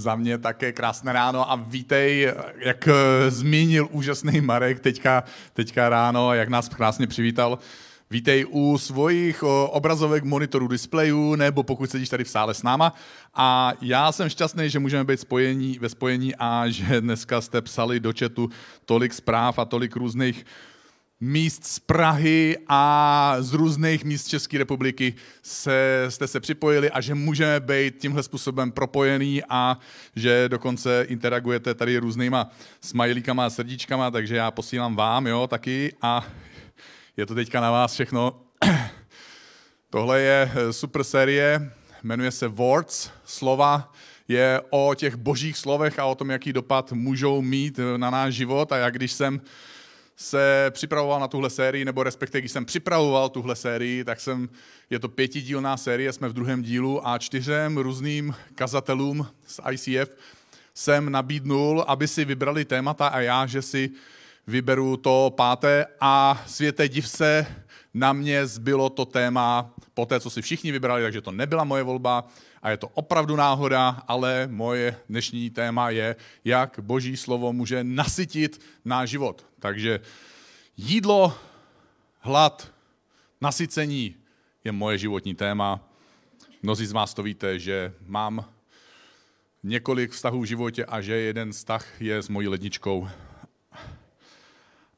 Za mě také krásné ráno a vítej, jak eh, zmínil úžasný Marek teďka, teďka ráno, jak nás krásně přivítal. Vítej u svojich obrazovek monitorů displejů, nebo pokud sedíš tady v sále s náma. A já jsem šťastný, že můžeme být spojení, ve spojení a že dneska jste psali do chatu tolik zpráv a tolik různých míst z Prahy a z různých míst České republiky se, jste se připojili a že můžeme být tímhle způsobem propojený a že dokonce interagujete tady různýma smajlíkama a srdíčkama, takže já posílám vám jo, taky. A je to teďka na vás všechno. Tohle je super série, jmenuje se Words, slova, je o těch božích slovech a o tom, jaký dopad můžou mít na náš život. A jak když jsem se připravoval na tuhle sérii, nebo respektive když jsem připravoval tuhle sérii, tak jsem, je to pětidílná série, jsme v druhém dílu a čtyřem různým kazatelům z ICF jsem nabídnul, aby si vybrali témata a já, že si vyberu to páté a světe div se, na mě zbylo to téma po té, co si všichni vybrali, takže to nebyla moje volba a je to opravdu náhoda, ale moje dnešní téma je, jak boží slovo může nasytit náš život. Takže jídlo, hlad, nasycení je moje životní téma. Mnozí z vás to víte, že mám několik vztahů v životě a že jeden vztah je s mojí ledničkou.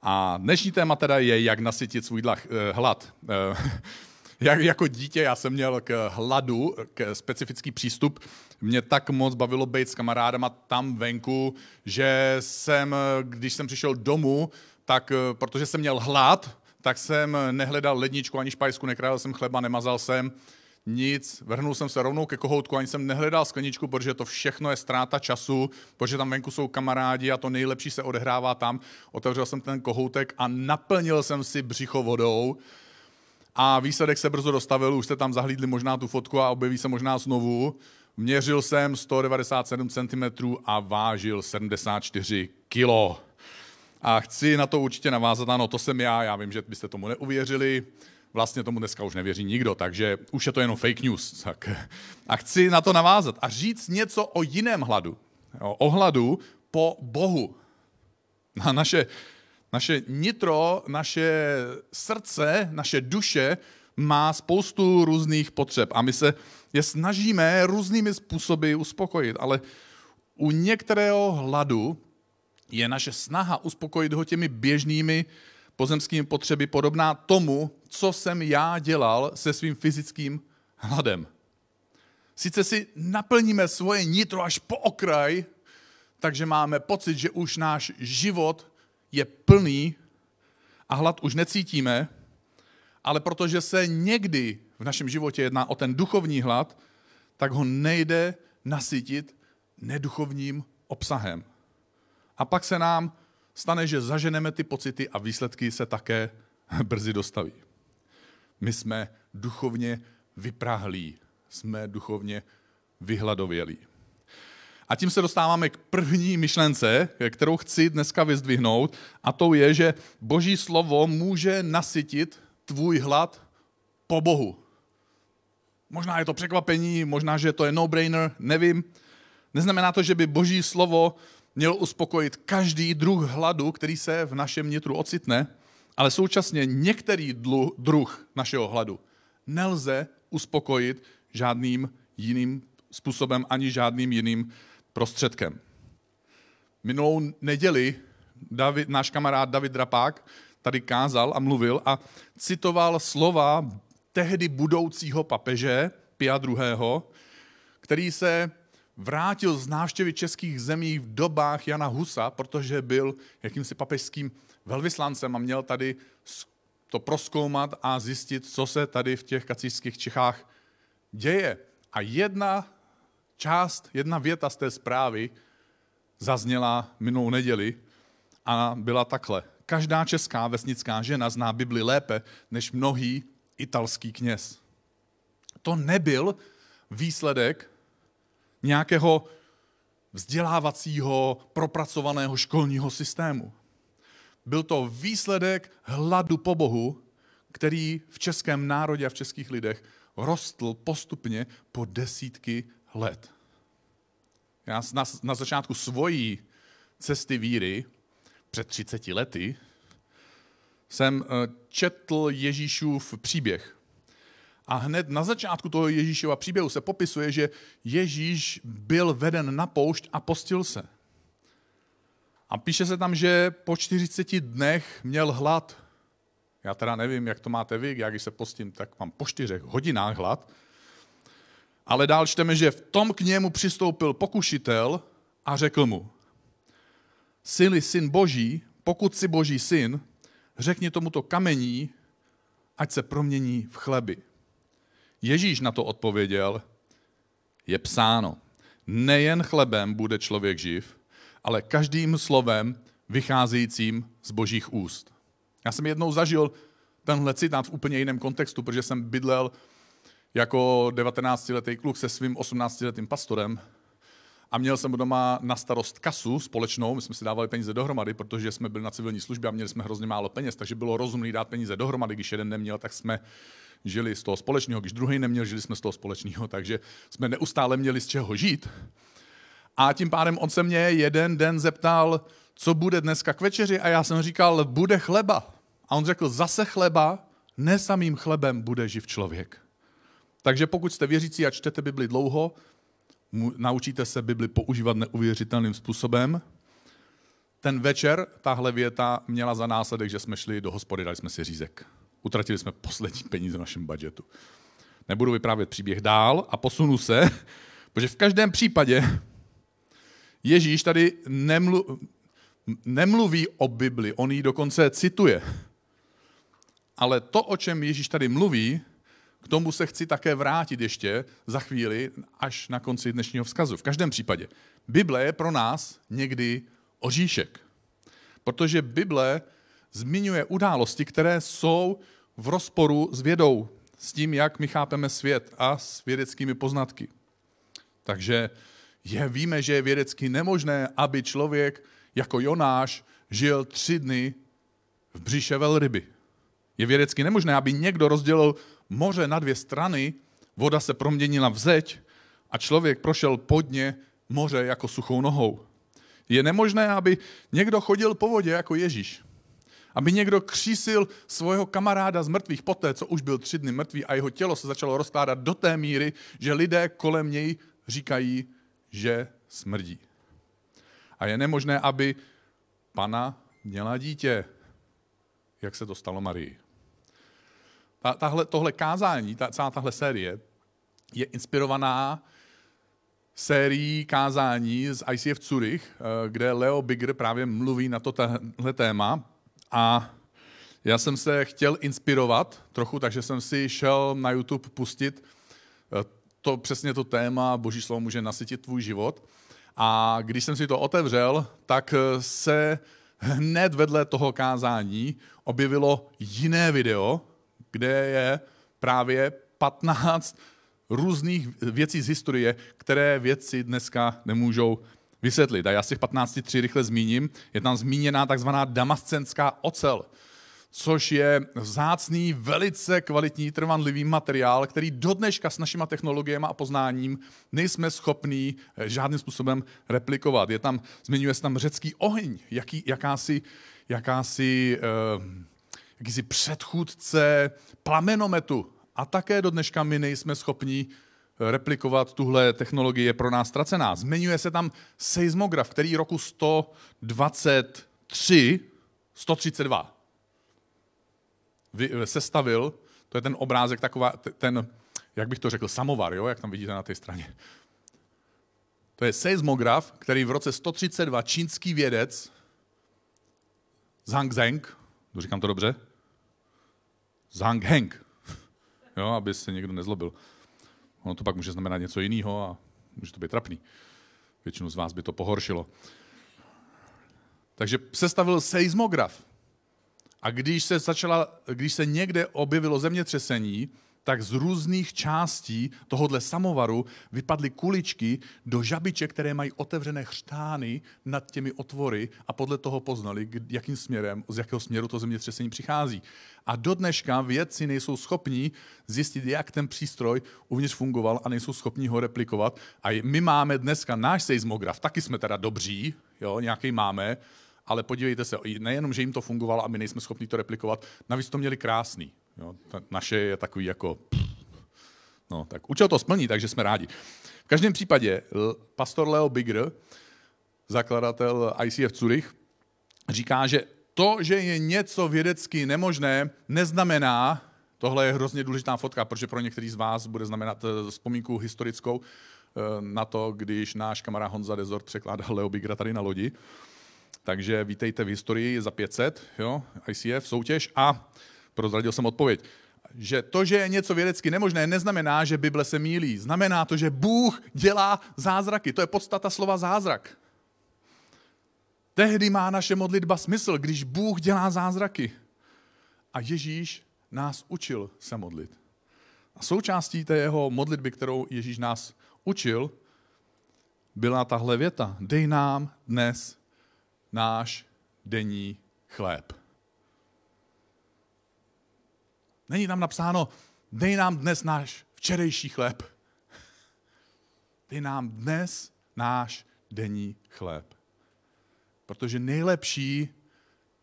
A dnešní téma teda je, jak nasytit svůj eh, hlad. Eh, jak, jako dítě já jsem měl k hladu k specifický přístup. Mě tak moc bavilo být s kamarádama tam venku, že jsem, když jsem přišel domů, tak protože jsem měl hlad, tak jsem nehledal ledničku ani špajsku, nekrájel jsem chleba, nemazal jsem nic, vrhnul jsem se rovnou ke kohoutku, ani jsem nehledal skleničku, protože to všechno je ztráta času, protože tam venku jsou kamarádi a to nejlepší se odehrává tam. Otevřel jsem ten kohoutek a naplnil jsem si břicho vodou a výsledek se brzo dostavil, už jste tam zahlídli možná tu fotku a objeví se možná znovu. Měřil jsem 197 cm a vážil 74 kg. A chci na to určitě navázat, ano, to jsem já, já vím, že byste tomu neuvěřili, vlastně tomu dneska už nevěří nikdo, takže už je to jenom fake news. Tak. A chci na to navázat a říct něco o jiném hladu. O hladu po Bohu. Na naše naše nitro, naše srdce, naše duše má spoustu různých potřeb a my se je snažíme různými způsoby uspokojit, ale u některého hladu je naše snaha uspokojit ho těmi běžnými pozemskými potřeby podobná tomu, co jsem já dělal se svým fyzickým hladem. Sice si naplníme svoje nitro až po okraj, takže máme pocit, že už náš život je plný a hlad už necítíme, ale protože se někdy v našem životě jedná o ten duchovní hlad, tak ho nejde nasytit neduchovním obsahem. A pak se nám stane, že zaženeme ty pocity a výsledky se také brzy dostaví. My jsme duchovně vyprahlí, jsme duchovně vyhladovělí. A tím se dostáváme k první myšlence, kterou chci dneska vyzdvihnout, a to je, že Boží slovo může nasytit tvůj hlad po Bohu. Možná je to překvapení, možná, že to je no-brainer, nevím. Neznamená to, že by Boží slovo mělo uspokojit každý druh hladu, který se v našem nitru ocitne, ale současně některý druh našeho hladu nelze uspokojit žádným jiným způsobem ani žádným jiným prostředkem. Minulou neděli David, náš kamarád David Drapák tady kázal a mluvil a citoval slova tehdy budoucího papeže Pia II., který se vrátil z návštěvy českých zemí v dobách Jana Husa, protože byl jakýmsi papežským velvyslancem a měl tady to proskoumat a zjistit, co se tady v těch kacířských Čechách děje. A jedna část, jedna věta z té zprávy zazněla minulou neděli a byla takhle. Každá česká vesnická žena zná Bibli lépe než mnohý italský kněz. To nebyl výsledek nějakého vzdělávacího, propracovaného školního systému. Byl to výsledek hladu po Bohu, který v českém národě a v českých lidech rostl postupně po desítky let. Já na, na začátku svojí cesty víry, před 30 lety, jsem eh, četl Ježíšův příběh. A hned na začátku toho Ježíšova příběhu se popisuje, že Ježíš byl veden na poušť a postil se. A píše se tam, že po 40 dnech měl hlad. Já teda nevím, jak to máte vy, já když se postím, tak mám po čtyřech hodinách hlad. Ale dál čteme, že v tom k němu přistoupil pokušitel a řekl mu, Sily syn boží, pokud si boží syn, řekni tomuto kamení, ať se promění v chleby. Ježíš na to odpověděl, je psáno, nejen chlebem bude člověk živ, ale každým slovem vycházejícím z božích úst. Já jsem jednou zažil tenhle citát v úplně jiném kontextu, protože jsem bydlel jako 19-letý kluk se svým 18-letým pastorem a měl jsem doma na starost kasu společnou, my jsme si dávali peníze dohromady, protože jsme byli na civilní službě a měli jsme hrozně málo peněz, takže bylo rozumné dát peníze dohromady, když jeden neměl, tak jsme žili z toho společného, když druhý neměl, žili jsme z toho společného, takže jsme neustále měli z čeho žít. A tím pádem on se mě jeden den zeptal, co bude dneska k večeři a já jsem říkal, bude chleba. A on řekl, zase chleba, ne samým chlebem bude živ člověk. Takže pokud jste věřící a čtete Bibli dlouho, naučíte se Bibli používat neuvěřitelným způsobem. Ten večer tahle věta měla za následek, že jsme šli do hospody, dali jsme si řízek. Utratili jsme poslední peníze v našem budžetu. Nebudu vyprávět příběh dál a posunu se, protože v každém případě Ježíš tady nemlu, nemluví o Bibli, on ji dokonce cituje. Ale to, o čem Ježíš tady mluví, k tomu se chci také vrátit ještě za chvíli, až na konci dnešního vzkazu. V každém případě, Bible je pro nás někdy oříšek. Protože Bible zmiňuje události, které jsou v rozporu s vědou, s tím, jak my chápeme svět a s vědeckými poznatky. Takže je, víme, že je vědecky nemožné, aby člověk jako Jonáš žil tři dny v břiše velryby. Je vědecky nemožné, aby někdo rozdělil moře na dvě strany, voda se proměnila v zeď a člověk prošel podně moře jako suchou nohou. Je nemožné, aby někdo chodil po vodě jako Ježíš. Aby někdo křísil svého kamaráda z mrtvých poté, co už byl tři dny mrtvý a jeho tělo se začalo rozkládat do té míry, že lidé kolem něj říkají, že smrdí. A je nemožné, aby pana měla dítě, jak se to stalo Marii. Ta, tahle, tohle kázání, ta, celá tahle série je inspirovaná sérií kázání z ICF Zurich, eh, kde Leo Bigger právě mluví na to tohle téma. A já jsem se chtěl inspirovat trochu, takže jsem si šel na YouTube pustit eh, to přesně to téma Boží slovo může nasytit tvůj život. A když jsem si to otevřel, tak eh, se hned vedle toho kázání objevilo jiné video, kde je právě 15 různých věcí z historie, které věci dneska nemůžou vysvětlit. A já z těch 15 tři rychle zmíním. Je tam zmíněná takzvaná damascenská ocel, což je vzácný, velice kvalitní, trvanlivý materiál, který do dneška s našimi technologiemi a poznáním nejsme schopní eh, žádným způsobem replikovat. Je tam, zmiňuje se tam řecký oheň, jaký, jakási, jakási uh, jakýsi předchůdce plamenometu. A také do dneška my nejsme schopni replikovat tuhle technologii, je pro nás ztracená. Zmiňuje se tam seismograf, který roku 123, 132 sestavil, to je ten obrázek, taková, ten, jak bych to řekl, samovar, jo, jak tam vidíte na té straně. To je seismograf, který v roce 132 čínský vědec Zhang Zheng, říkám to dobře, Zhang Heng, jo, aby se někdo nezlobil. Ono to pak může znamenat něco jiného a může to být trapný. Většinu z vás by to pohoršilo. Takže sestavil seismograf. A když se, začala, když se někde objevilo zemětřesení, tak z různých částí tohohle samovaru vypadly kuličky do žabiček, které mají otevřené chřtány nad těmi otvory a podle toho poznali, jakým směrem, z jakého směru to zemětřesení přichází. A do dneška vědci nejsou schopní zjistit, jak ten přístroj uvnitř fungoval a nejsou schopní ho replikovat. A my máme dneska náš seismograf, taky jsme teda dobří, jo, nějaký máme, ale podívejte se, nejenom, že jim to fungovalo a my nejsme schopni to replikovat, navíc to měli krásný. Jo, ta naše je takový jako... No, tak účel to splní, takže jsme rádi. V každém případě pastor Leo Bigger, zakladatel ICF Zurich, říká, že to, že je něco vědecky nemožné, neznamená, tohle je hrozně důležitá fotka, protože pro některý z vás bude znamenat eh, vzpomínku historickou eh, na to, když náš kamarád Honza Dezort překládal Leo Bigra tady na lodi. Takže vítejte v historii za 500, jo, ICF, soutěž a prozradil jsem odpověď. Že to, že je něco vědecky nemožné, neznamená, že Bible se mílí. Znamená to, že Bůh dělá zázraky. To je podstata slova zázrak. Tehdy má naše modlitba smysl, když Bůh dělá zázraky. A Ježíš nás učil se modlit. A součástí té jeho modlitby, kterou Ježíš nás učil, byla tahle věta. Dej nám dnes náš denní chléb. Není tam napsáno, dej nám dnes náš včerejší chléb. Dej nám dnes náš denní chléb. Protože nejlepší,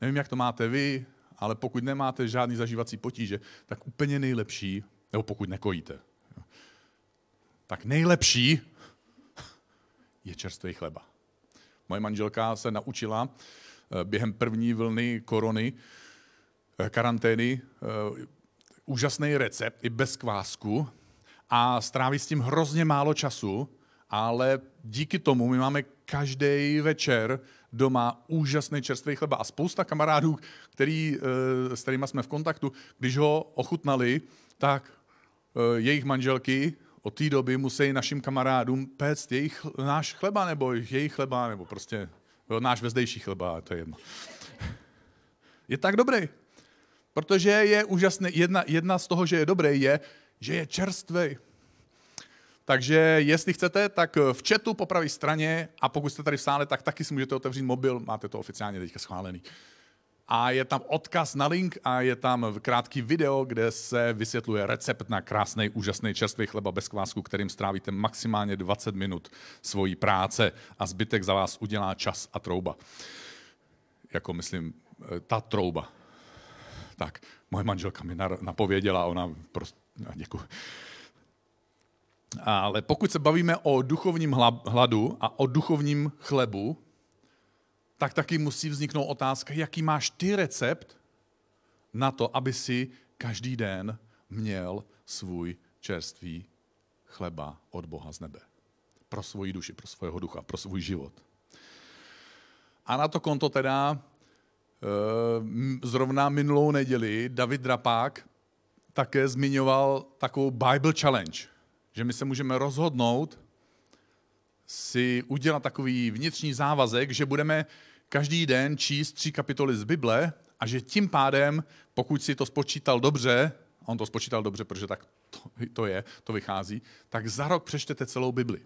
nevím, jak to máte vy, ale pokud nemáte žádný zažívací potíže, tak úplně nejlepší, nebo pokud nekojíte, tak nejlepší je čerstvý chleba. Moje manželka se naučila eh, během první vlny korony, eh, karantény, eh, úžasný recept i bez kvásku a stráví s tím hrozně málo času, ale díky tomu my máme každý večer doma úžasný čerstvý chleba. A spousta kamarádů, který, eh, s kterými jsme v kontaktu, když ho ochutnali, tak eh, jejich manželky od té doby musí našim kamarádům péct jejich, náš chleba, nebo jejich chleba, nebo prostě náš vezdejší chleba, to je jedno. Je tak dobrý. Protože je úžasný, jedna, jedna z toho, že je dobrý, je, že je čerstvý. Takže jestli chcete, tak v chatu po pravé straně a pokud jste tady v sále, tak taky si můžete otevřít mobil, máte to oficiálně teďka schválený. A je tam odkaz na link a je tam krátký video, kde se vysvětluje recept na krásný, úžasný čerstvý chleba bez kvásku, kterým strávíte maximálně 20 minut svojí práce a zbytek za vás udělá čas a trouba. Jako myslím, ta trouba. Tak, moje manželka mi napověděla, ona prostě, děkuji. Ale pokud se bavíme o duchovním hladu a o duchovním chlebu, tak taky musí vzniknout otázka, jaký máš ty recept na to, aby si každý den měl svůj čerstvý chleba od Boha z nebe. Pro svoji duši, pro svého ducha, pro svůj život. A na to konto teda zrovna minulou neděli David Drapák také zmiňoval takovou Bible Challenge – že my se můžeme rozhodnout si udělat takový vnitřní závazek, že budeme každý den číst tři kapitoly z Bible a že tím pádem, pokud si to spočítal dobře, on to spočítal dobře, protože tak to, to je, to vychází, tak za rok přečtete celou Bibli.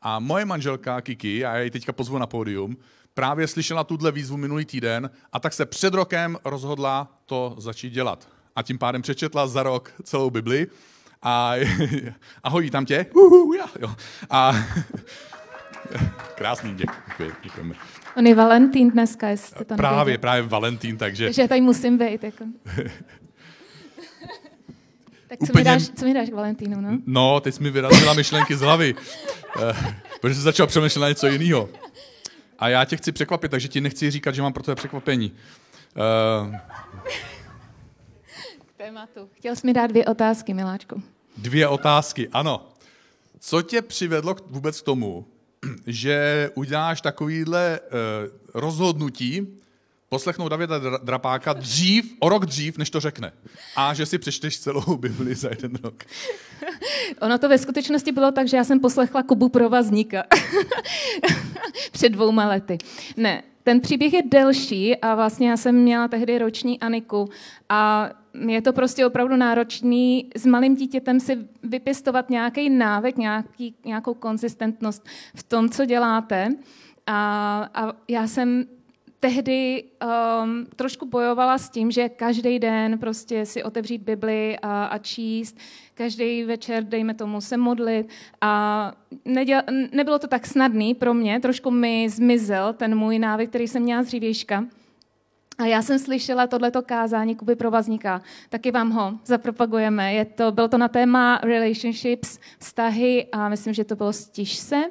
A moje manželka Kiki, a já ji teďka pozvu na pódium, právě slyšela tuhle výzvu minulý týden a tak se před rokem rozhodla to začít dělat. A tím pádem přečetla za rok celou Bibli a ahoj, tam tě. Uhu, já, jo. A krásný, děkuji, děkujeme. On je Valentín dneska, jestli to Právě, nevěděl. právě Valentín, takže... Takže tady musím být, jako. tak co, Úplně... mi dáš, co mi dáš k Valentínu, no? No, teď jsi mi vyrazila myšlenky z hlavy, uh, protože jsi začal přemýšlet na něco jiného. A já tě chci překvapit, takže ti nechci říkat, že mám pro tebe překvapení. Uh, tématu. Chtěl jsi mi dát dvě otázky, miláčku. Dvě otázky, ano. Co tě přivedlo vůbec k tomu, že uděláš takovýhle uh, rozhodnutí, poslechnout Davida Drapáka dřív, o rok dřív, než to řekne. A že si přečteš celou Bibli za jeden rok. Ono to ve skutečnosti bylo tak, že já jsem poslechla Kubu Provazníka před dvouma lety. Ne, ten příběh je delší a vlastně já jsem měla tehdy roční Aniku a je to prostě opravdu náročný s malým dítětem si vypěstovat nějaký návyk, nějaký, nějakou konzistentnost v tom, co děláte. A, a já jsem tehdy um, trošku bojovala s tím, že každý den prostě si otevřít Bibli a, a číst, každý večer, dejme tomu, se modlit a neděl, nebylo to tak snadný pro mě, trošku mi zmizel ten můj návyk, který jsem měla z. A já jsem slyšela tohleto kázání Kuby Provazníka, taky vám ho zapropagujeme. Je to, bylo to na téma relationships, vztahy a myslím, že to bylo Stiž se.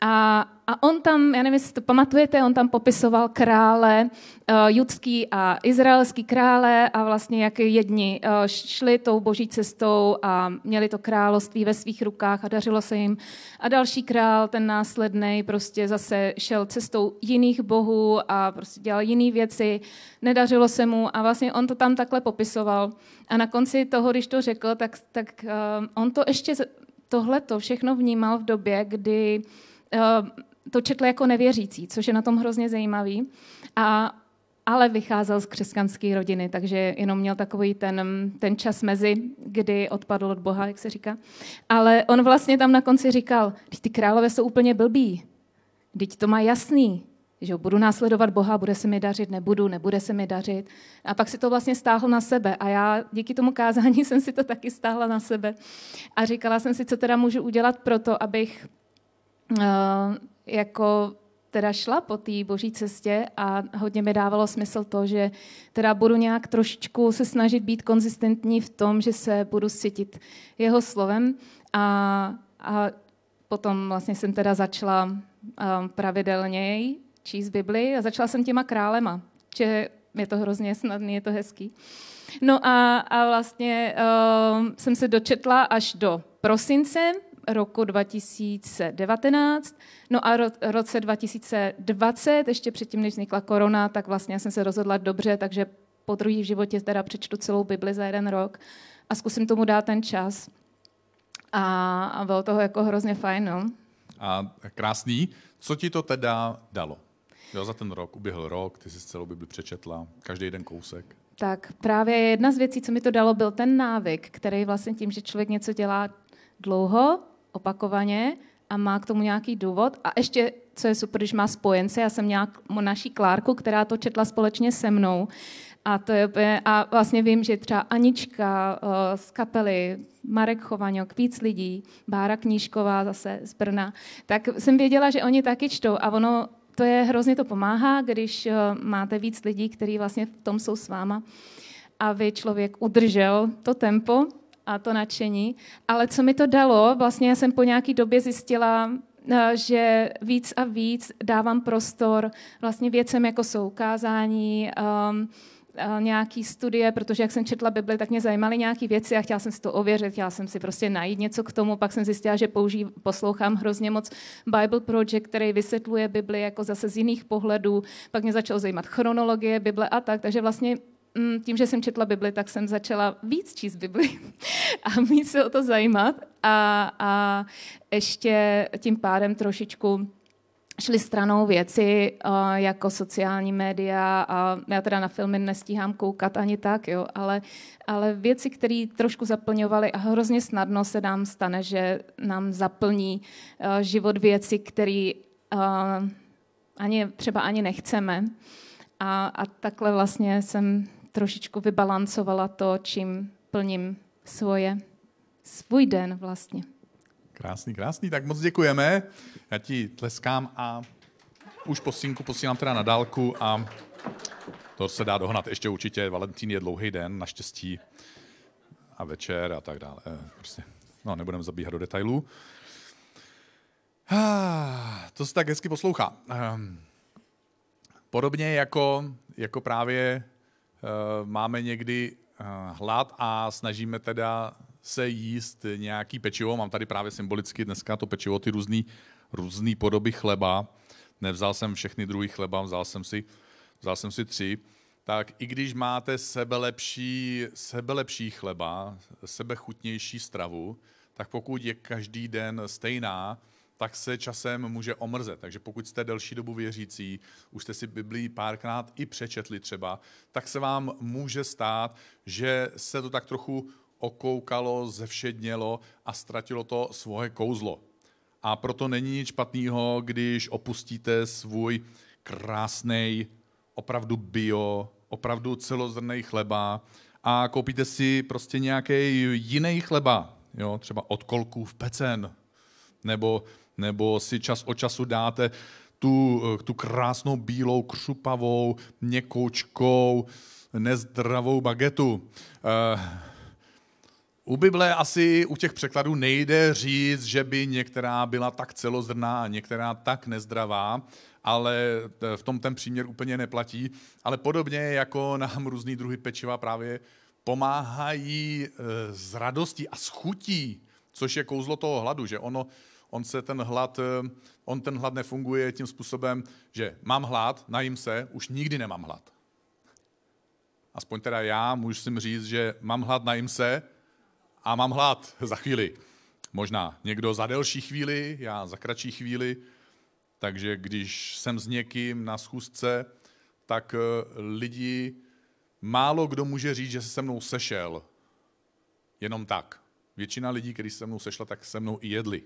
A, a on tam, já nevím, jestli to pamatujete, on tam popisoval krále, uh, judský a izraelský krále a vlastně jak jedni uh, šli tou boží cestou a měli to království ve svých rukách a dařilo se jim. A další král, ten následný, prostě zase šel cestou jiných bohů a prostě dělal jiné věci, nedařilo se mu a vlastně on to tam takhle popisoval. A na konci toho, když to řekl, tak, tak uh, on to ještě tohle to všechno vnímal v době, kdy to četl jako nevěřící, což je na tom hrozně zajímavý. A, ale vycházel z křesťanské rodiny, takže jenom měl takový ten, ten čas mezi, kdy odpadl od Boha, jak se říká. Ale on vlastně tam na konci říkal, ty králové jsou úplně blbí, teď to má jasný, že budu následovat Boha, bude se mi dařit, nebudu, nebude se mi dařit. A pak si to vlastně stáhl na sebe. A já díky tomu kázání jsem si to taky stáhla na sebe. A říkala jsem si, co teda můžu udělat pro to, abych jako teda šla po té boží cestě a hodně mi dávalo smysl to, že teda budu nějak trošičku se snažit být konzistentní v tom, že se budu cítit jeho slovem a, a potom vlastně jsem teda začala um, pravidelněji číst Bibli a začala jsem těma králema, že je to hrozně snadný, je to hezký. No a, a vlastně um, jsem se dočetla až do prosince roku 2019. No a ro, roce 2020, ještě předtím, než vznikla korona, tak vlastně jsem se rozhodla dobře, takže po druhý v životě teda přečtu celou Bibli za jeden rok a zkusím tomu dát ten čas. A, a bylo toho jako hrozně fajn, no. A krásný. Co ti to teda dalo? Jo, za ten rok, uběhl rok, ty jsi celou Bibli přečetla, každý den kousek. Tak právě jedna z věcí, co mi to dalo, byl ten návyk, který vlastně tím, že člověk něco dělá dlouho, opakovaně a má k tomu nějaký důvod. A ještě, co je super, když má spojence, já jsem měla naší Klárku, která to četla společně se mnou. A, to je, a vlastně vím, že třeba Anička eh, z kapely, Marek Chovanok, víc lidí, Bára Knížková zase z Brna, tak jsem věděla, že oni taky čtou a ono to je hrozně to pomáhá, když eh, máte víc lidí, kteří vlastně v tom jsou s váma, aby člověk udržel to tempo a to nadšení. Ale co mi to dalo, vlastně já jsem po nějaký době zjistila, eh, že víc a víc dávám prostor vlastně věcem, jako jsou ukázání, um, nějaký studie, protože jak jsem četla Bibli, tak mě zajímaly nějaké věci a chtěla jsem si to ověřit, chtěla jsem si prostě najít něco k tomu, pak jsem zjistila, že použí, poslouchám hrozně moc Bible Project, který vysvětluje Bibli jako zase z jiných pohledů, pak mě začalo zajímat chronologie Bible a tak, takže vlastně tím, že jsem četla Bibli, tak jsem začala víc číst Bibli a víc se o to zajímat a, a ještě tím pádem trošičku šly stranou věci jako sociální média a já teda na filmy nestíhám koukat ani tak, jo, ale, ale věci, které trošku zaplňovaly a hrozně snadno se nám stane, že nám zaplní život věci, které ani, třeba ani nechceme. A, a takhle vlastně jsem trošičku vybalancovala to, čím plním svoje, svůj den vlastně. Krásný, krásný, tak moc děkujeme. Já ti tleskám a už posínku posílám teda na dálku a to se dá dohnat. Ještě určitě Valentín je dlouhý den, naštěstí a večer a tak dále. Eh, prostě, no, nebudeme zabíhat do detailů. Ah, to se tak hezky poslouchá. Ehm, podobně jako, jako právě máme někdy eh, hlad a snažíme teda se jíst nějaký pečivo. Mám tady právě symbolicky dneska to pečivo, ty různý, různý podoby chleba. Nevzal jsem všechny druhy chleba, vzal jsem si, vzal jsem si tři. Tak i když máte sebelepší, sebelepší chleba, sebechutnější stravu, tak pokud je každý den stejná, tak se časem může omrzet. Takže pokud jste delší dobu věřící, už jste si Biblii párkrát i přečetli třeba, tak se vám může stát, že se to tak trochu okoukalo, zevšednělo a ztratilo to svoje kouzlo. A proto není nic špatného, když opustíte svůj krásný, opravdu bio, opravdu celozrný chleba a koupíte si prostě nějaký jiný chleba, jo, třeba od kolků v pecen, nebo, nebo si čas od času dáte tu, tu krásnou bílou, křupavou, měkoučkou, nezdravou bagetu. Uh, u Bible asi u těch překladů nejde říct, že by některá byla tak celozrná a některá tak nezdravá, ale v tom ten příměr úplně neplatí. Ale podobně jako nám různý druhy pečiva právě pomáhají eh, s radostí a s chutí, což je kouzlo toho hladu, že ono, on se ten hlad, eh, on ten hlad nefunguje tím způsobem, že mám hlad, najím se, už nikdy nemám hlad. Aspoň teda já můžu říct, že mám hlad, najím se, a mám hlad za chvíli. Možná někdo za delší chvíli, já za kratší chvíli. Takže když jsem s někým na schůzce, tak eh, lidi, málo kdo může říct, že se se mnou sešel. Jenom tak. Většina lidí, kteří se mnou sešla, tak se mnou i jedli.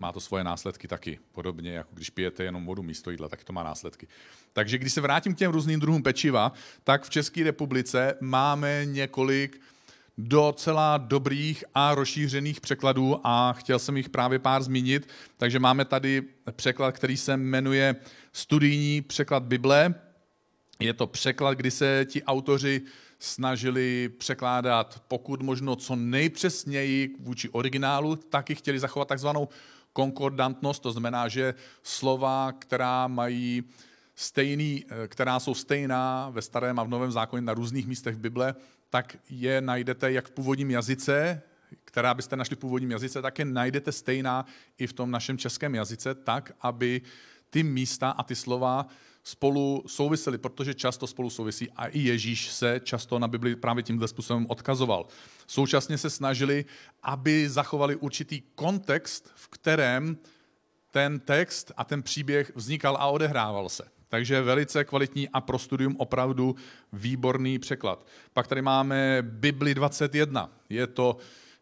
Má to svoje následky taky. Podobně jako když pijete jenom vodu místo jídla, tak to má následky. Takže když se vrátím k těm různým druhům pečiva, tak v České republice máme několik docela dobrých a rozšířených překladů a chtěl jsem jich právě pár zmínit. Takže máme tady překlad, který se jmenuje Studijní překlad Bible. Je to překlad, kdy se ti autoři snažili překládat pokud možno co nejpřesněji vůči originálu, taky chtěli zachovat takzvanou konkordantnost, to znamená, že slova, která mají stejný, která jsou stejná ve starém a v novém zákoně na různých místech v Bible, tak je najdete jak v původním jazyce, která byste našli v původním jazyce, tak je najdete stejná i v tom našem českém jazyce, tak, aby ty místa a ty slova spolu souvisely, protože často spolu souvisí a i Ježíš se často na Bibli právě tímhle způsobem odkazoval. Současně se snažili, aby zachovali určitý kontext, v kterém ten text a ten příběh vznikal a odehrával se. Takže velice kvalitní a pro studium opravdu výborný překlad. Pak tady máme Bibli 21. Je to,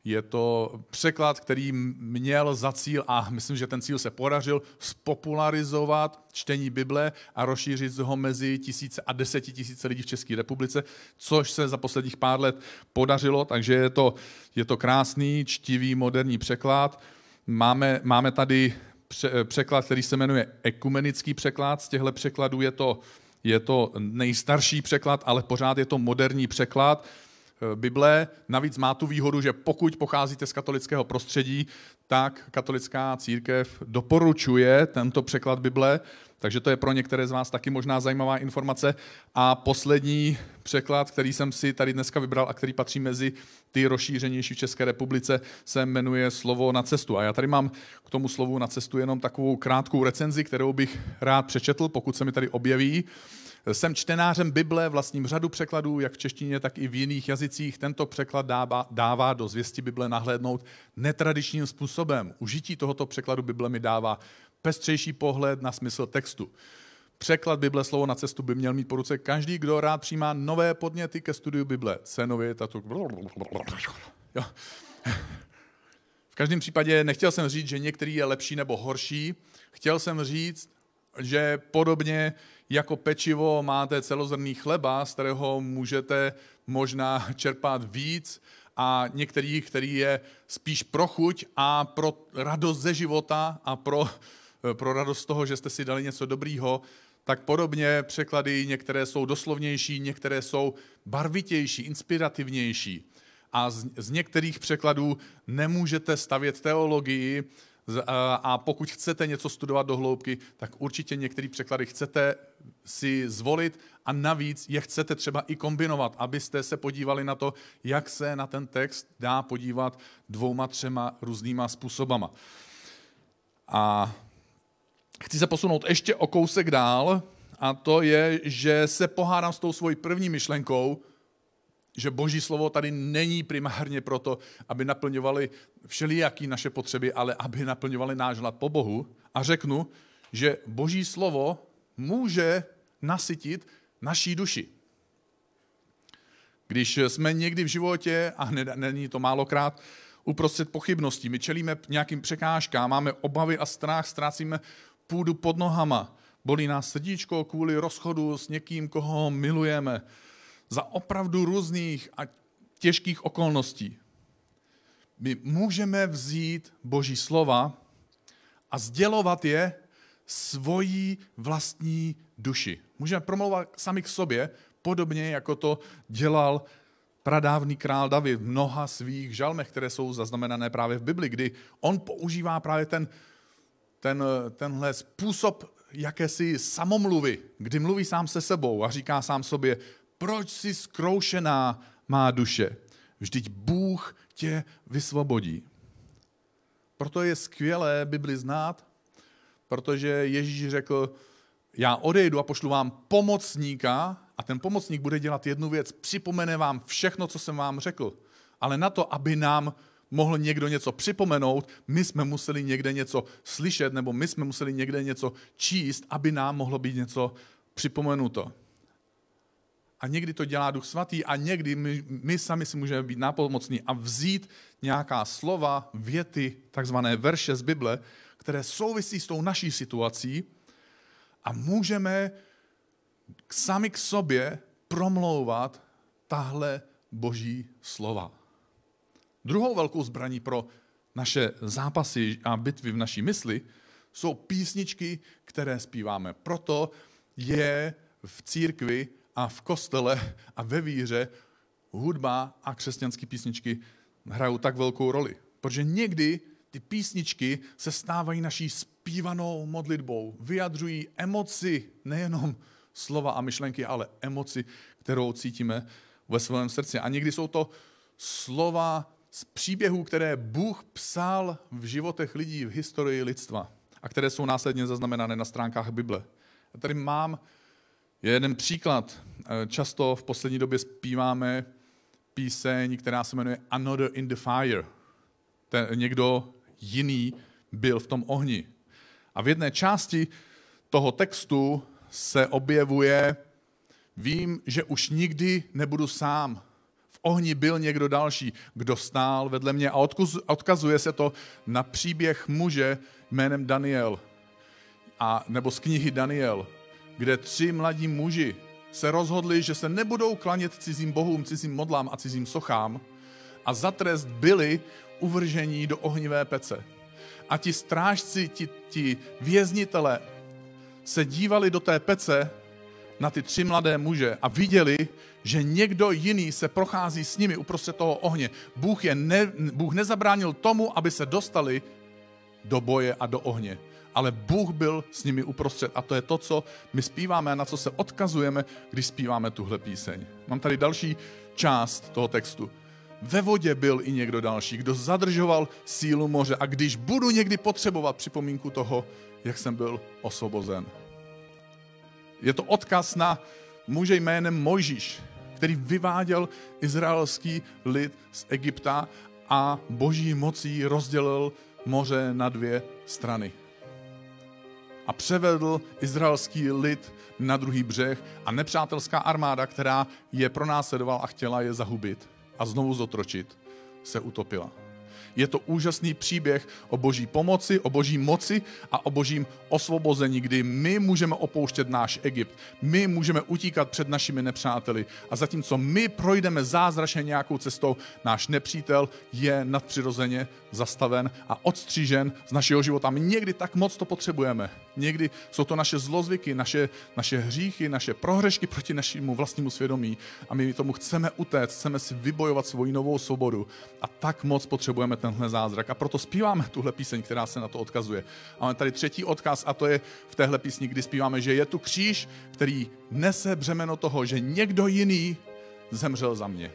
je to překlad, který měl za cíl, a myslím, že ten cíl se podařil, spopularizovat čtení Bible a rozšířit ho mezi tisíce a desetitisíce lidí v České republice, což se za posledních pár let podařilo, takže je to, je to krásný, čtivý, moderní překlad. Máme, máme tady překlad, který se jmenuje ekumenický překlad. Z těchto překladů je to, je to nejstarší překlad, ale pořád je to moderní překlad. Eh, Bible navíc má tu výhodu, že pokud pocházíte z katolického prostředí, tak katolická církev doporučuje tento překlad Bible, takže to je pro některé z vás taky možná zajímavá informace. A poslední překlad, který jsem si tady dneska vybral a který patří mezi ty rozšířenější v České republice, se jmenuje Slovo na cestu. A já tady mám k tomu slovu na cestu jenom takovou krátkou recenzi, kterou bych rád přečetl, pokud se mi tady objeví. Jsem čtenářem Bible, vlastním řadu překladů, jak v češtině, tak i v jiných jazycích. Tento překlad dává, dává do zvěsti Bible nahlédnout netradičním způsobem. Užití tohoto překladu Bible mi dává pestřejší pohled na smysl textu. Překlad Bible slovo na cestu by měl mít po ruce každý, kdo rád přijímá nové podněty ke studiu Bible. Cenově je tato... Jo. V každém případě nechtěl jsem říct, že některý je lepší nebo horší. Chtěl jsem říct, že podobně jako pečivo máte celozrný chleba, z kterého můžete možná čerpat víc, a některý, který je spíš pro chuť a pro radost ze života a pro, pro radost toho, že jste si dali něco dobrýho, tak podobně překlady některé jsou doslovnější, některé jsou barvitější, inspirativnější. A z, z některých překladů nemůžete stavět teologii, a pokud chcete něco studovat do hloubky, tak určitě některé překlady chcete si zvolit a navíc je chcete třeba i kombinovat, abyste se podívali na to, jak se na ten text dá podívat dvouma, třema různýma způsobama. A chci se posunout ještě o kousek dál a to je, že se pohádám s tou svojí první myšlenkou, že boží slovo tady není primárně proto, aby naplňovali všelijaký naše potřeby, ale aby naplňovali náš hlad po Bohu. A řeknu, že boží slovo může nasytit naší duši. Když jsme někdy v životě, a není to málokrát, uprostřed pochybností, my čelíme nějakým překážkám, máme obavy a strach, ztrácíme půdu pod nohama, bolí nás srdíčko kvůli rozchodu s někým, koho milujeme, za opravdu různých a těžkých okolností. My můžeme vzít Boží slova a sdělovat je svojí vlastní duši. Můžeme promlouvat sami k sobě, podobně jako to dělal pradávný král David v mnoha svých žalmech, které jsou zaznamenané právě v Bibli, kdy on používá právě ten, ten, tenhle způsob jakési samomluvy, kdy mluví sám se sebou a říká sám sobě, proč jsi zkroušená má duše? Vždyť Bůh tě vysvobodí. Proto je skvělé Bibli znát, protože Ježíš řekl, já odejdu a pošlu vám pomocníka a ten pomocník bude dělat jednu věc, připomene vám všechno, co jsem vám řekl. Ale na to, aby nám mohl někdo něco připomenout, my jsme museli někde něco slyšet, nebo my jsme museli někde něco číst, aby nám mohlo být něco připomenuto. A někdy to dělá Duch Svatý a někdy my, my sami si můžeme být nápomocní a vzít nějaká slova, věty, takzvané verše z Bible, které souvisí s tou naší situací a můžeme sami k sobě promlouvat tahle boží slova. Druhou velkou zbraní pro naše zápasy a bitvy v naší mysli jsou písničky, které zpíváme. Proto je v církvi a v kostele a ve víře hudba a křesťanské písničky hrajou tak velkou roli. Protože někdy ty písničky se stávají naší zpívanou modlitbou, vyjadřují emoci, nejenom slova a myšlenky, ale emoci, kterou cítíme ve svém srdci. A někdy jsou to slova z příběhů, které Bůh psal v životech lidí v historii lidstva a které jsou následně zaznamenané na stránkách Bible. Já tady mám jeden příklad. Často v poslední době zpíváme píseň, která se jmenuje Another in the Fire. Ten, někdo jiný byl v tom ohni. A v jedné části toho textu se objevuje, vím, že už nikdy nebudu sám. V ohni byl někdo další, kdo stál vedle mě a odkazuje se to na příběh muže jménem Daniel, a, nebo z knihy Daniel, kde tři mladí muži se rozhodli, že se nebudou klanět cizím bohům, cizím modlám a cizím sochám a za trest byli uvržení do ohnivé pece. A ti strážci, ti, ti věznitele se dívali do té pece na ty tři mladé muže a viděli, že někdo jiný se prochází s nimi uprostřed toho ohně. Bůh, je ne, Bůh nezabránil tomu, aby se dostali do boje a do ohně. Ale Bůh byl s nimi uprostřed a to je to, co my zpíváme a na co se odkazujeme, když zpíváme tuhle píseň. Mám tady další část toho textu. Ve vodě byl i někdo další, kdo zadržoval sílu moře a když budu někdy potřebovat připomínku toho, jak jsem byl osvobozen. Je to odkaz na muže jménem Mojžíš, který vyváděl izraelský lid z Egypta a boží mocí rozdělil moře na dvě strany. A převedl izraelský lid na druhý břeh a nepřátelská armáda, která je pronásledovala a chtěla je zahubit a znovu zotročit, se utopila. Je to úžasný příběh o boží pomoci, o boží moci a o božím osvobození, kdy my můžeme opouštět náš Egypt, my můžeme utíkat před našimi nepřáteli a zatímco my projdeme zázračně nějakou cestou, náš nepřítel je nadpřirozeně zastaven a odstřížen z našeho života. My někdy tak moc to potřebujeme. Někdy jsou to naše zlozvyky, naše, naše hříchy, naše prohřešky proti našemu vlastnímu svědomí a my tomu chceme utéct, chceme si vybojovat svoji novou svobodu a tak moc potřebujeme tenhle zázrak. A proto zpíváme tuhle píseň, která se na to odkazuje. A máme tady třetí odkaz a to je v téhle písni, kdy zpíváme, že je tu kříž, který nese břemeno toho, že někdo jiný zemřel za mě.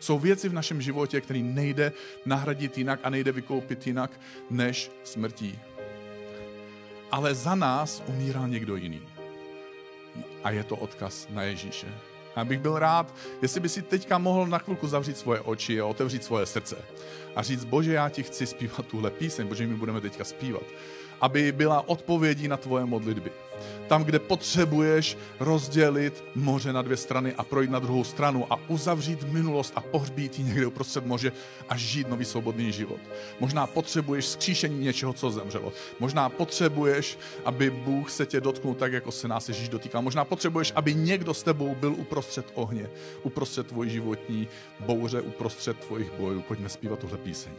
Jsou věci v našem životě, které nejde nahradit jinak a nejde vykoupit jinak než smrtí. Ale za nás umíral někdo jiný. A je to odkaz na Ježíše. A bych byl rád, jestli by si teďka mohl na chvilku zavřít svoje oči a otevřít svoje srdce. A říct, bože, já ti chci zpívat tuhle píseň, bože, my budeme teďka zpívat. Aby byla odpovědí na tvoje modlitby tam, kde potřebuješ rozdělit moře na dvě strany a projít na druhou stranu a uzavřít minulost a pohřbít ji někde uprostřed moře a žít nový svobodný život. Možná potřebuješ skříšení něčeho, co zemřelo. Možná potřebuješ, aby Bůh se tě dotknul tak, jako se nás Ježíš dotýká. Možná potřebuješ, aby někdo s tebou byl uprostřed ohně, uprostřed tvojí životní bouře, uprostřed tvojich bojů. Pojďme zpívat tuhle píseň.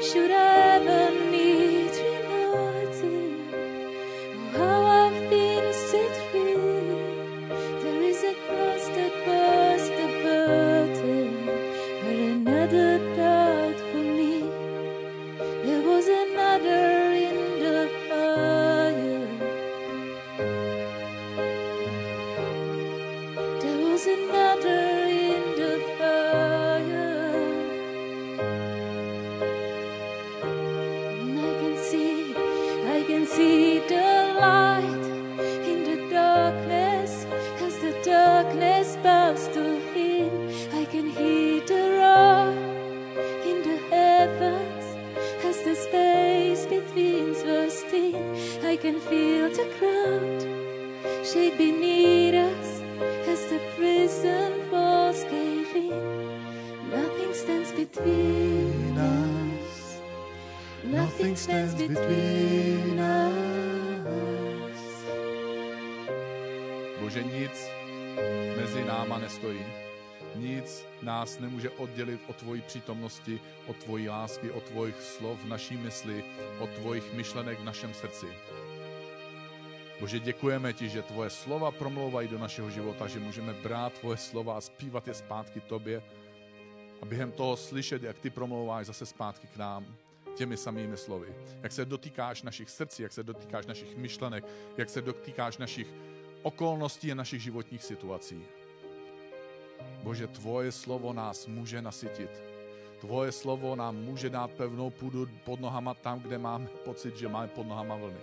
Oddělit od tvojí přítomnosti, od tvojí lásky, od tvojich slov v naší mysli, od tvojich myšlenek v našem srdci. Bože, děkujeme ti, že tvoje slova promlouvají do našeho života, že můžeme brát tvoje slova a zpívat je zpátky tobě a během toho slyšet, jak ty promlouváš zase zpátky k nám těmi samými slovy. Jak se dotýkáš našich srdcí, jak se dotýkáš našich myšlenek, jak se dotýkáš našich okolností a našich životních situací. Bože, tvoje slovo nás může nasytit. Tvoje slovo nám může dát pevnou půdu pod nohama tam, kde máme pocit, že máme pod nohama vlny.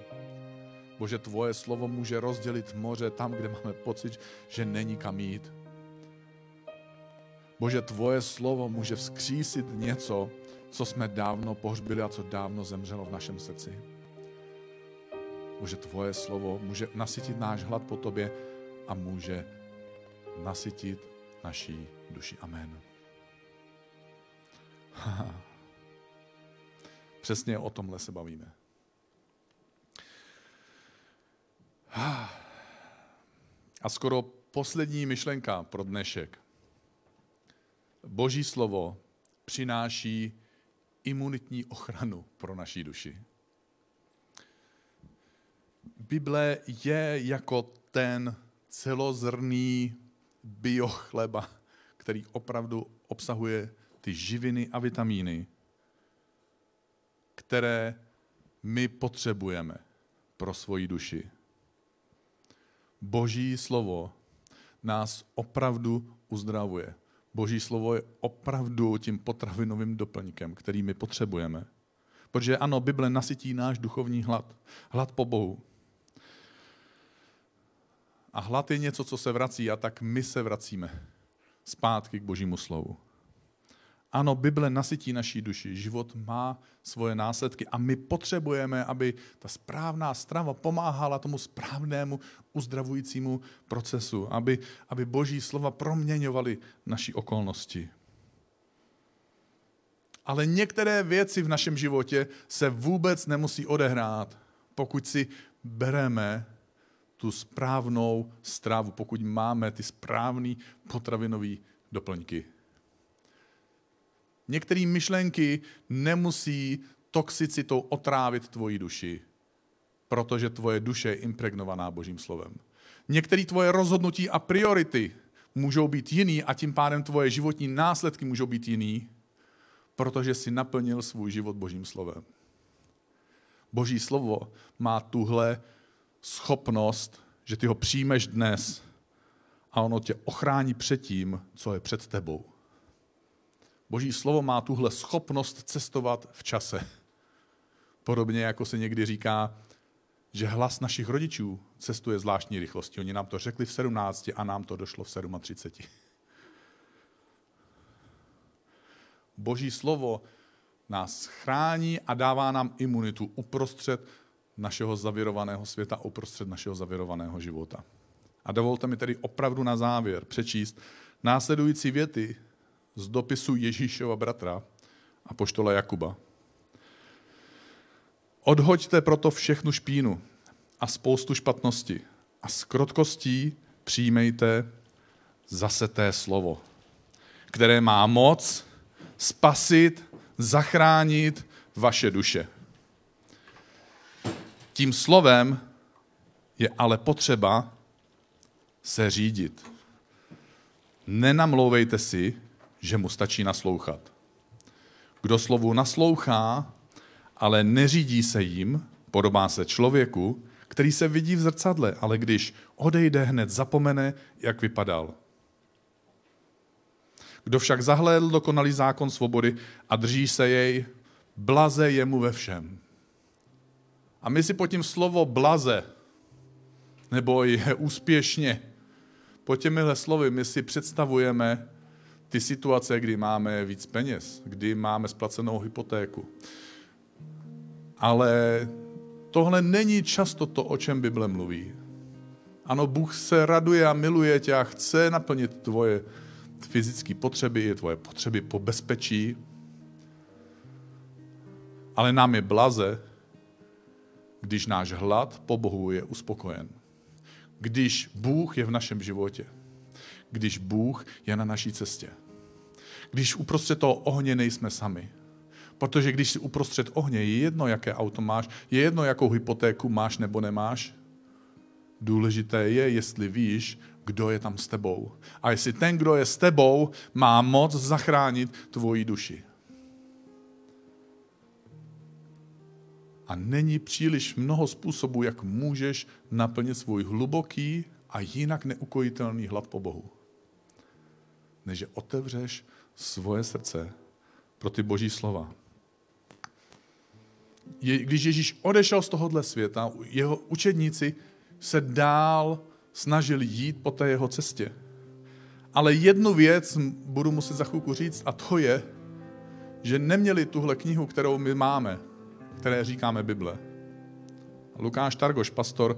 Bože, tvoje slovo může rozdělit moře tam, kde máme pocit, že není kam jít. Bože, tvoje slovo může vzkřísit něco, co jsme dávno pohřbili a co dávno zemřelo v našem srdci. Bože, tvoje slovo může nasytit náš hlad po tobě a může nasytit naší duši. Amen. Přesně o tomhle se bavíme. A skoro poslední myšlenka pro dnešek. Boží slovo přináší imunitní ochranu pro naší duši. Bible je jako ten celozrný biochleba, který opravdu obsahuje ty živiny a vitamíny, které my potřebujeme pro svoji duši. Boží slovo nás opravdu uzdravuje. Boží slovo je opravdu tím potravinovým doplňkem, který my potřebujeme. Protože ano, Bible nasytí náš duchovní hlad. Hlad po Bohu. A hlad je něco, co se vrací a tak my se vracíme zpátky k božímu slovu. Ano, Bible nasytí naší duši, život má svoje následky a my potřebujeme, aby ta správná strava pomáhala tomu správnému uzdravujícímu procesu, aby, aby boží slova proměňovaly naší okolnosti. Ale některé věci v našem životě se vůbec nemusí odehrát, pokud si bereme tu správnou stravu, pokud máme ty správné potravinové doplňky. Některé myšlenky nemusí toxicitou otrávit tvoji duši, protože tvoje duše je impregnovaná Božím slovem. Některé tvoje rozhodnutí a priority můžou být jiný a tím pádem tvoje životní následky můžou být jiný, protože si naplnil svůj život Božím slovem. Boží slovo má tuhle schopnost, že ty ho přijmeš dnes a ono tě ochrání před tím, co je před tebou. Boží slovo má tuhle schopnost cestovat v čase. Podobně jako se někdy říká, že hlas našich rodičů cestuje zvláštní rychlostí. Oni nám to řekli v 17 a nám to došlo v 37. Boží slovo nás chrání a dává nám imunitu uprostřed našeho zavirovaného světa, uprostřed našeho zavirovaného života. A dovolte mi tedy opravdu na závěr přečíst následující věty z dopisu Ježíšova bratra a poštola Jakuba. Odhoďte proto všechnu špínu a spoustu špatnosti a s krotkostí přijmejte zaseté slovo, které má moc spasit, zachránit vaše duše. Tím slovem je ale potřeba se řídit. Nenamlouvejte si, že mu stačí naslouchat. Kdo slovu naslouchá, ale neřídí se jim, podobá se člověku, který se vidí v zrcadle, ale když odejde, hned zapomene, jak vypadal. Kdo však zahlédl dokonalý zákon svobody a drží se jej, blaze jemu ve všem. A my si po tím slovo blaze, nebo je úspěšně, po těmihle slovy my si představujeme ty situace, kdy máme víc peněz, kdy máme splacenou hypotéku. Ale tohle není často to, o čem Bible mluví. Ano, Bůh se raduje a miluje tě a chce naplnit tvoje fyzické potřeby, tvoje potřeby po bezpečí, ale nám je blaze, když náš hlad po Bohu je uspokojen. Když Bůh je v našem životě. Když Bůh je na naší cestě. Když uprostřed toho ohně nejsme sami. Protože když si uprostřed ohně, je jedno, jaké auto máš, je jedno, jakou hypotéku máš nebo nemáš. Důležité je, jestli víš, kdo je tam s tebou. A jestli ten, kdo je s tebou, má moc zachránit tvoji duši. A není příliš mnoho způsobů, jak můžeš naplnit svůj hluboký a jinak neukojitelný hlad po Bohu. Než otevřeš svoje srdce pro ty boží slova. Je, když Ježíš odešel z tohohle světa, jeho učedníci se dál snažili jít po té jeho cestě. Ale jednu věc budu muset za chvilku říct a to je, že neměli tuhle knihu, kterou my máme, které říkáme Bible. Lukáš Targoš, pastor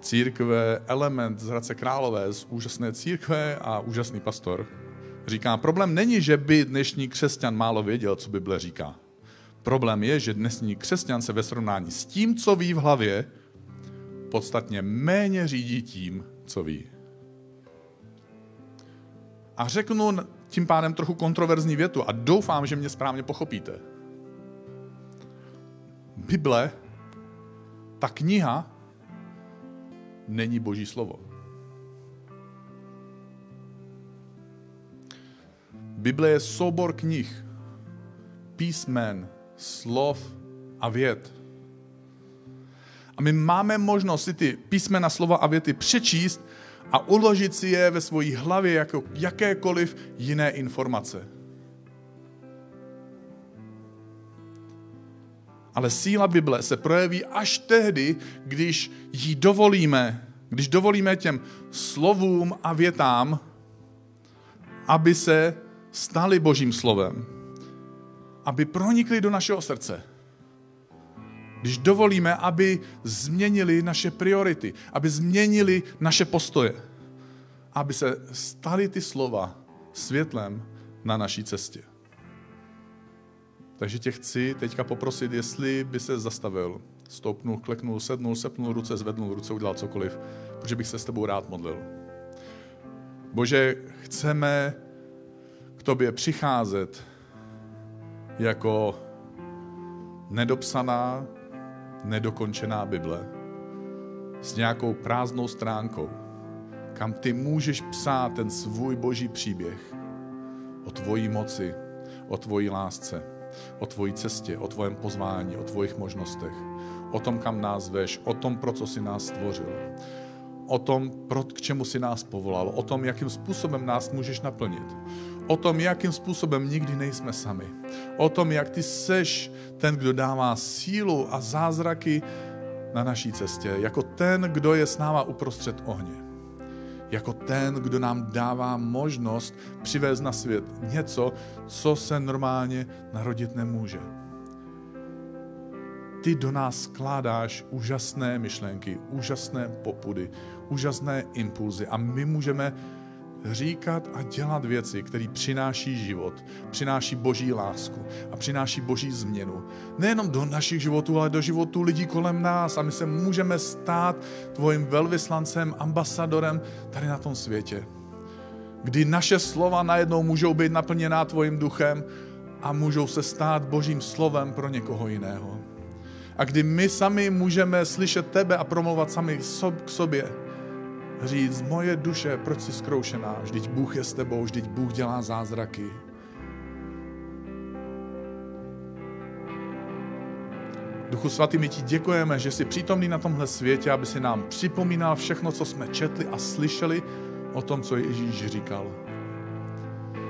církve Element z Hradce Králové, z úžasné církve a úžasný pastor, říká, problém není, že by dnešní křesťan málo věděl, co Bible říká. Problém je, že dnešní křesťan se ve srovnání s tím, co ví v hlavě, podstatně méně řídí tím, co ví. A řeknu tím pádem trochu kontroverzní větu a doufám, že mě správně pochopíte. Bible, ta kniha, není boží slovo. Bible je soubor knih, písmen, slov a věd. A my máme možnost si ty písmena, slova a věty přečíst a uložit si je ve své hlavě jako jakékoliv jiné informace. Ale síla Bible se projeví až tehdy, když jí dovolíme, když dovolíme těm slovům a větám, aby se stali Božím slovem, aby pronikli do našeho srdce. Když dovolíme, aby změnili naše priority, aby změnili naše postoje, aby se staly ty slova světlem na naší cestě. Takže tě chci teďka poprosit, jestli by se zastavil, stoupnul, kleknul, sednul, sepnul ruce, zvednul ruce, udělal cokoliv, protože bych se s tebou rád modlil. Bože, chceme k tobě přicházet jako nedopsaná, nedokončená Bible s nějakou prázdnou stránkou, kam ty můžeš psát ten svůj boží příběh o tvojí moci, o tvojí lásce o tvojí cestě, o tvém pozvání, o tvojich možnostech, o tom, kam nás veš, o tom, pro co si nás stvořil, o tom, pro, k čemu si nás povolal, o tom, jakým způsobem nás můžeš naplnit, o tom, jakým způsobem nikdy nejsme sami, o tom, jak ty seš ten, kdo dává sílu a zázraky na naší cestě, jako ten, kdo je s náma uprostřed ohně jako ten, kdo nám dává možnost přivést na svět něco, co se normálně narodit nemůže. Ty do nás skládáš úžasné myšlenky, úžasné popudy, úžasné impulzy a my můžeme říkat a dělat věci, které přináší život, přináší boží lásku a přináší boží změnu. Nejenom do našich životů, ale do životů lidí kolem nás. A my se můžeme stát tvojím velvyslancem, ambasadorem tady na tom světě. Kdy naše slova najednou můžou být naplněná tvojím duchem a můžou se stát božím slovem pro někoho jiného. A kdy my sami můžeme slyšet tebe a promluvat sami k sobě, říct, moje duše, proč jsi zkroušená? Vždyť Bůh je s tebou, vždyť Bůh dělá zázraky. Duchu svatý, my ti děkujeme, že jsi přítomný na tomhle světě, aby si nám připomínal všechno, co jsme četli a slyšeli o tom, co Ježíš říkal.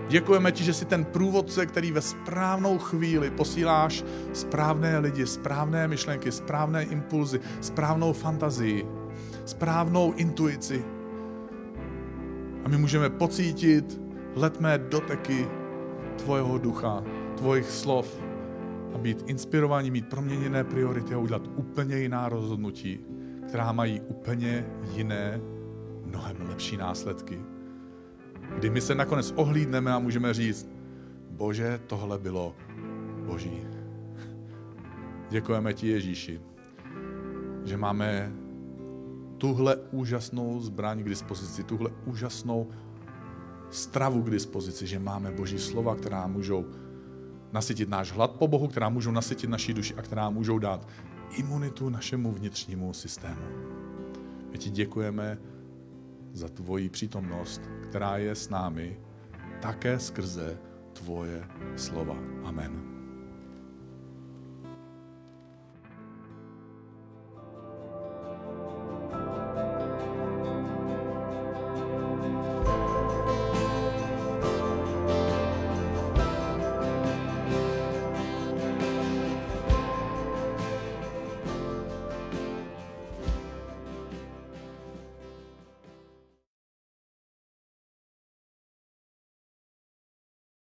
Děkujeme ti, že jsi ten průvodce, který ve správnou chvíli posíláš správné lidi, správné myšlenky, správné impulzy, správnou fantazii správnou intuici. A my můžeme pocítit letmé doteky tvojeho ducha, tvojich slov a být inspirovaní, mít proměněné priority a udělat úplně jiná rozhodnutí, která mají úplně jiné, mnohem lepší následky. Kdy my se nakonec ohlídneme a můžeme říct, Bože, tohle bylo Boží. Děkujeme ti, Ježíši, že máme tuhle úžasnou zbraň k dispozici, tuhle úžasnou stravu k dispozici, že máme Boží slova, která můžou nasytit náš hlad po Bohu, která můžou nasytit naši duši a která můžou dát imunitu našemu vnitřnímu systému. My ti děkujeme za tvoji přítomnost, která je s námi také skrze tvoje slova. Amen.